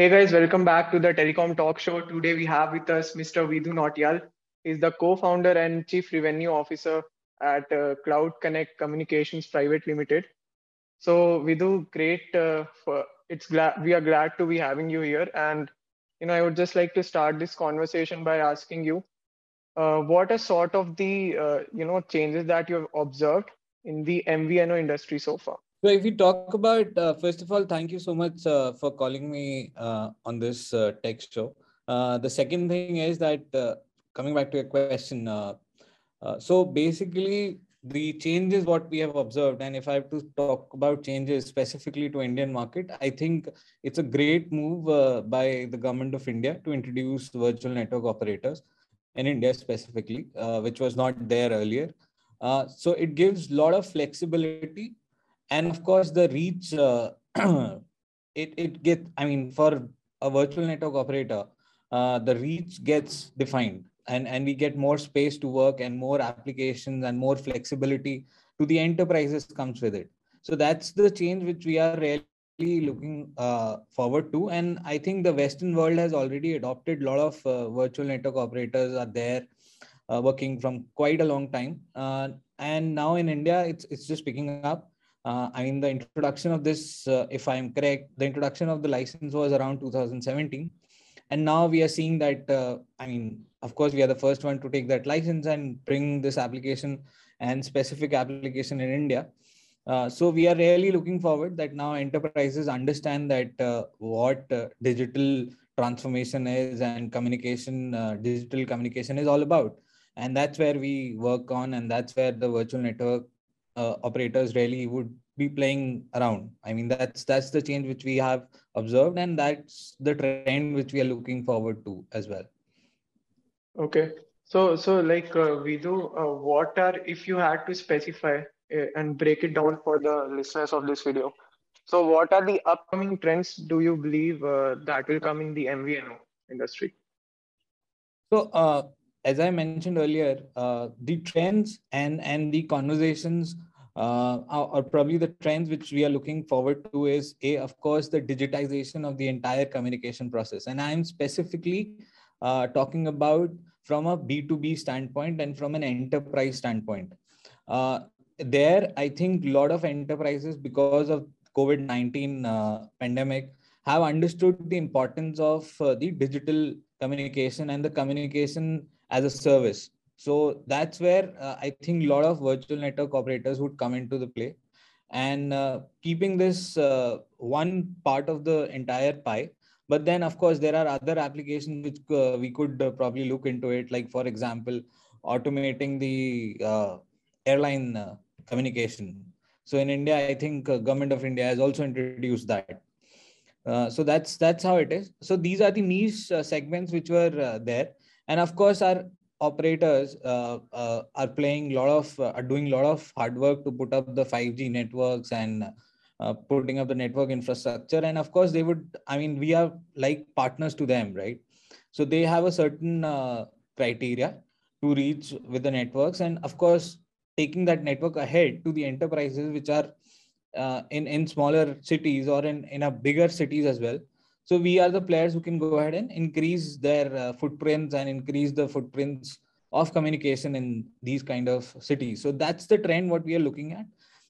Hey guys, welcome back to the Telecom Talk Show. Today we have with us Mr. Vidhu Nautiyal. He's the co-founder and chief revenue officer at uh, Cloud Connect Communications Private Limited. So Vidhu, great. Uh, for, it's glad we are glad to be having you here. And you know, I would just like to start this conversation by asking you, uh, what are sort of the uh, you know changes that you have observed in the MVNO industry so far? So if we talk about, uh, first of all, thank you so much uh, for calling me uh, on this uh, text show. Uh, the second thing is that uh, coming back to your question, so basically the changes what we have observed, and if I have to talk about changes specifically to Indian market, I think it's a great move by the government of India to introduce virtual network operators in India specifically, which was not there earlier. so it gives a lot of flexibility and of course the reach uh, it it get i mean for a virtual network operator uh, the reach gets defined. And and we get more space to work and more applications and more flexibility to the enterprises comes with it. So that's the change which we are really looking uh, forward to. And i think the western world has already adopted a lot of uh, virtual network operators are there uh, working from quite a long time. Uh, and now in india it's it's just picking up uh, I mean, the introduction of this, uh, if I'm correct, the introduction of the license was around 2017. And now we are seeing that, uh, I mean, of course, we are the first one to take that license and bring this application and specific application in India. Uh, so we are really looking forward that now enterprises understand that uh, what uh, digital transformation is and communication, digital communication is all about. And that's where we work on, and that's where the virtual network uh, operators really would be playing around. I mean, that's that's the change which we have observed, and that's the trend which we are looking forward to as well. Okay, so so like uh, Vidhu, uh, what are if you had to specify uh, and break it down for the listeners of this video? So, what are the upcoming trends do you believe uh, that will come in the MVNO industry? So, uh, as I mentioned earlier, uh, the trends and and the conversations uh, are, probably the trends which we are looking forward to is a of course the digitization of the entire communication process, and I am specifically uh, talking about from a B two B standpoint and from an enterprise standpoint. Uh, there, I think a lot of enterprises because of COVID nineteen uh, pandemic have understood the importance of uh, the digital communication and the communication as a service. So that's where uh, I think a lot of virtual network operators would come into the play. And uh, keeping this uh, one part of the entire pie. But then, of course, there are other applications which uh, we could uh, probably look into it. Like, for example, automating the uh, airline communication. So in India, I think government of India has also introduced that. So that's that's how it is so these are the niche segments which were there and of course our operators uh, uh, are playing a lot of uh, are doing a lot of hard work to put up the 5g networks and uh, putting up the network infrastructure. And of course they would i mean we are like partners to them right? So they have a certain uh, criteria to reach with the networks. And of course taking that network ahead to the enterprises which are uh, in in smaller cities or in in a bigger cities as well so we are the players who can go ahead and increase their uh, footprints and increase the footprints of communication in these kind of cities. So that's the trend what we are looking at.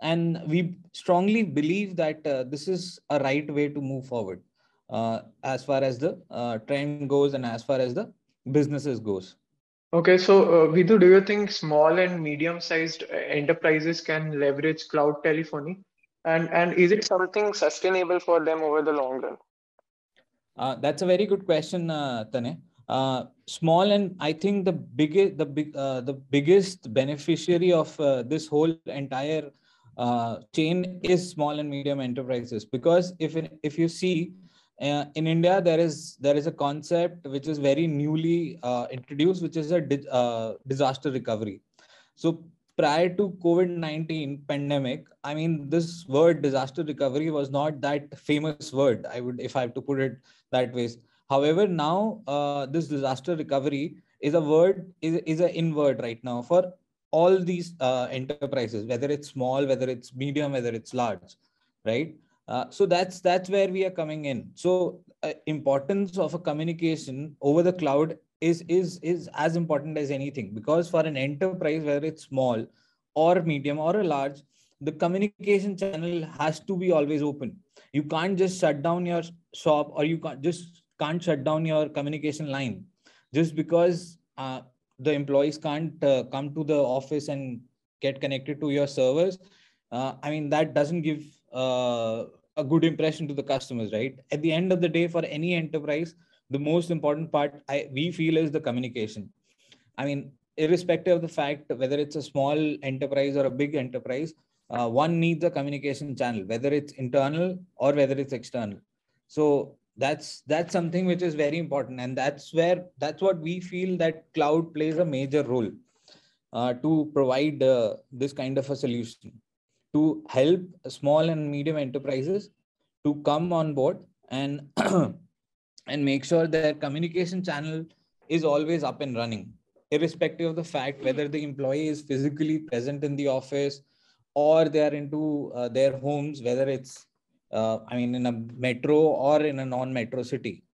And we strongly believe that uh, this is a right way to move forward uh, as far as the uh, trend goes and as far as the businesses goes. Okay, so uh, Vidhu, do you think small and medium-sized uh, enterprises can leverage cloud telephony? And, and is it something sustainable for them over the long run? Uh, that's a very good question, uh, Tane. Uh, small and I think the biggest the big uh, the biggest beneficiary of uh, this whole entire uh, chain is small and medium enterprises because if if you see uh, in India there is there is a concept which is very newly introduced which is a di- disaster recovery. So prior to covid-19 pandemic i mean this word disaster recovery was not that famous word i would if i have to put it that way however now uh, this disaster recovery is a word is, is an in word right now for all these uh, enterprises whether it's small whether it's medium whether it's large right? Uh, so that's that's where we are coming in. So uh, importance of a communication over the cloud is is is as important as anything. Because for an enterprise whether it's small or medium or a large the communication channel has to be always open. You can't just shut down your shop or you can't just can't shut down your communication line just because uh, the employees can't uh, come to the office and get connected to your servers. Uh, i mean that doesn't give uh, a good impression to the customers right? At the end of the day for any enterprise the most important part I, we feel is the communication. I mean irrespective of the fact whether it's a small enterprise or a big enterprise uh, one needs a communication channel whether it's internal or whether it's external. So that's that's something which is very important and that's where that's what we feel that cloud plays a major role uh, to provide uh, this kind of a solution to help small and medium enterprises to come on board and and make sure their communication channel is always up and running irrespective of the fact whether the employee is physically present in the office or they are into uh, their homes whether it's uh, i mean in a metro or in a non metro city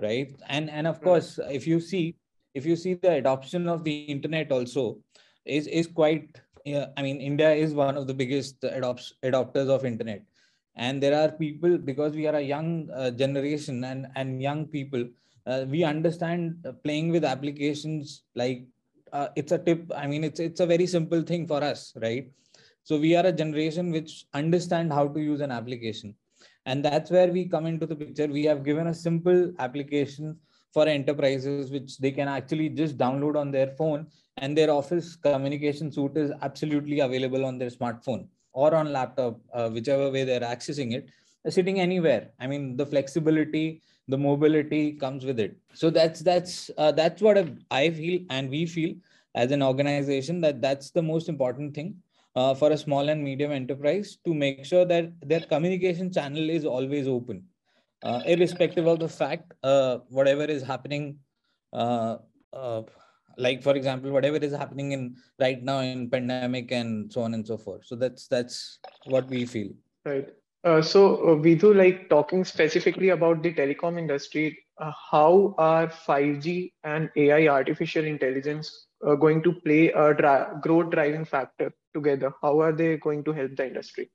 right? And and of course if you see if you see the adoption of the internet also is is quite yeah, i mean india is one of the biggest adopts, adopters of internet and there are people because we are a young uh, generation and and young people uh, we understand uh, playing with applications like uh, it's a tip i mean it's it's a very simple thing for us right so we are a generation which understand how to use an application. And that's where we come into the picture. We have given a simple application for enterprises, which they can actually just download on their phone and their office communication suite is absolutely available on their smartphone or on laptop, uh, whichever way they're accessing it, sitting anywhere. I mean, the flexibility, the mobility comes with it. So that's that's uh, that's what I feel and we feel as an organization that that's the most important thing uh, for a small and medium enterprise to make sure that their communication channel is always open, uh, irrespective of the fact, uh, whatever is happening, uh, like for example, whatever is happening in right now in pandemic and so on and so forth. So that's that's what we feel. Right. Uh, so uh, Vidhu, like talking specifically about the telecom industry, how are 5G and AI, artificial intelligence, going to play a dra- growth driving factor together? How are they going to help the industry?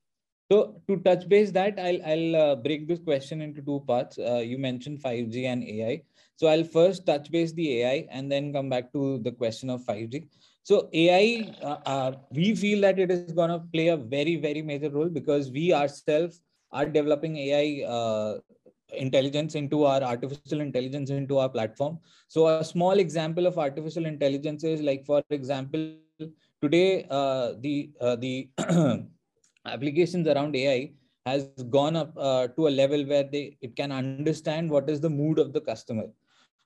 So to touch base that, I'll, I'll uh, break this question into two parts. Uh, you mentioned 5G and AI. So I'll first touch base the AI and then come back to the question of 5G. So AI, uh, we feel that it is going to play a very, very major role because we ourselves are developing AI uh, intelligence into our artificial intelligence into our platform. So a small example of artificial intelligence is like, for example, today uh, the uh, the applications around AI has gone up uh, to a level where they it can understand what is the mood of the customer.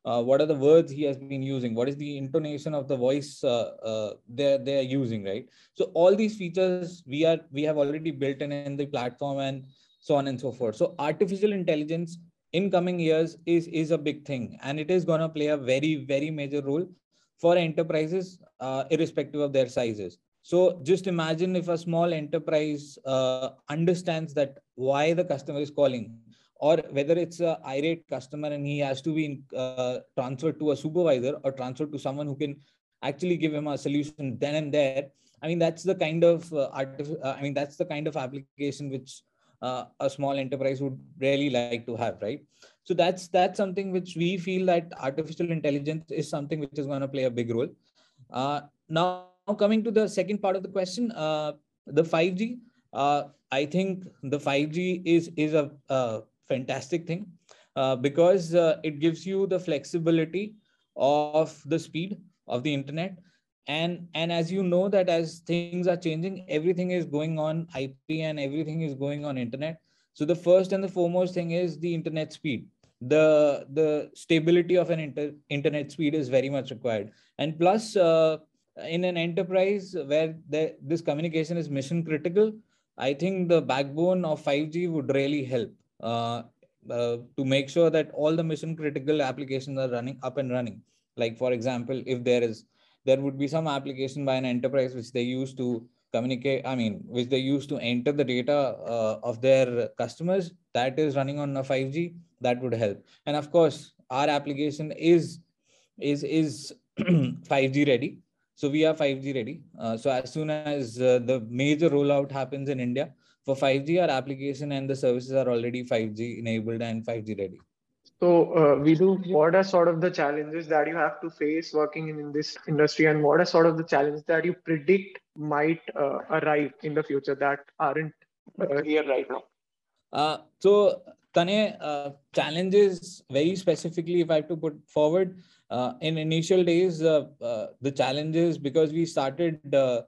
Uh, what are the words he has been using what is the intonation of the voice uh, uh, they're they're using right so all these features we are we have already built in in the platform and so on and so forth so artificial intelligence in coming years is is a big thing and it is going to play a very very major role for enterprises, uh, irrespective of their sizes. So just imagine if a small enterprise uh, understands that why the customer is calling, or whether it's a irate customer and he has to be uh, transferred to a supervisor or transferred to someone who can actually give him a solution then and there. I mean, that's the kind of uh, uh I mean, that's the kind of application which uh, a small enterprise would really like to have, right? So that's that's something which we feel that artificial intelligence is something which is going to play a big role. Uh, now, coming to the second part of the question, uh, the 5G. Uh, I think the 5G is is a, a fantastic thing uh, because uh, it gives you the flexibility of the speed of the internet. And and as you know that as things are changing everything is going on ip and everything is going on internet. So the first and the foremost thing is the internet speed. The the stability of an inter, internet speed is very much required. And plus uh, in an enterprise where the, this communication is mission critical i think the backbone of 5g would really help uh, uh, to make sure that all the mission critical applications are running up and running. Like for example if there is there would be some application by an enterprise which they use to communicate i mean which they use to enter the data uh, of their customers that is running on a 5g that would help. And of course our application is is is 5g ready so we are 5g ready uh, so as soon as uh, the major rollout happens in india for 5g our application and the services are already 5g enabled and 5g ready so, uh, do. what are sort of the challenges that you have to face working in, in this industry, and what are sort of the challenges that you predict might uh, arrive in the future that aren't uh, here right now? Uh, so, Tane, uh, challenges very specifically, if I have to put forward, uh, in initial days, uh, uh, the challenges because we started uh,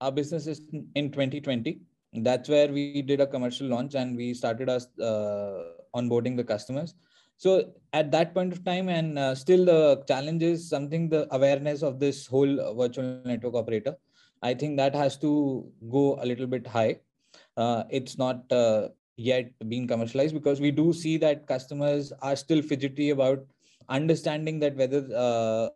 our businesses in 2020. That's where we did a commercial launch and we started us uh, onboarding the customers. So at that point of time and uh, still the challenge is something the awareness of this whole virtual network operator. I think that has to go a little bit high. It's not yet being commercialized because we do see that customers are still fidgety about understanding that whether uh,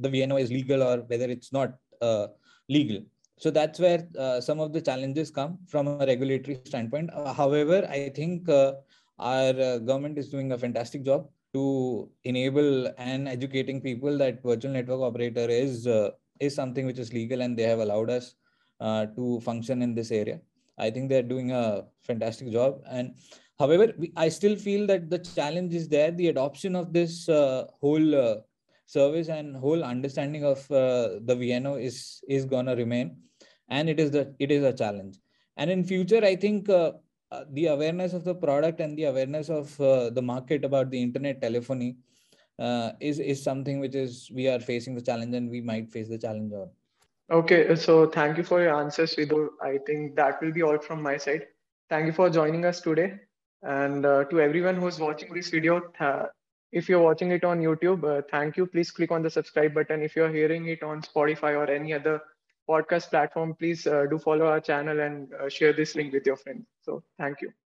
the vno is legal or whether it's not uh, legal. So that's where uh, some of the challenges come from a regulatory standpoint. However i think our uh, government is doing a fantastic job to enable and educating people that virtual network operator is uh, is something which is legal and they have allowed us uh, to function in this area. I think they're doing a fantastic job. And however we, i still feel that the challenge is there the adoption of this uh, whole uh, service and whole understanding of uh, the vno is is to remain and it is the it is a challenge and in future i think uh, the awareness of the product and the awareness of uh, the market about the internet telephony uh, is is something which is we are facing the challenge and we might face the challenge on. Okay, so thank you for your answers, Vidhu. I think that will be all from my side. Thank you for joining us today, and uh, to everyone who's watching this video. Th- if you're watching it on YouTube, uh, thank you. Please click on the subscribe button. If you're hearing it on Spotify or any other podcast platform, please uh, do follow our channel and uh, share this link with your friends. So thank you.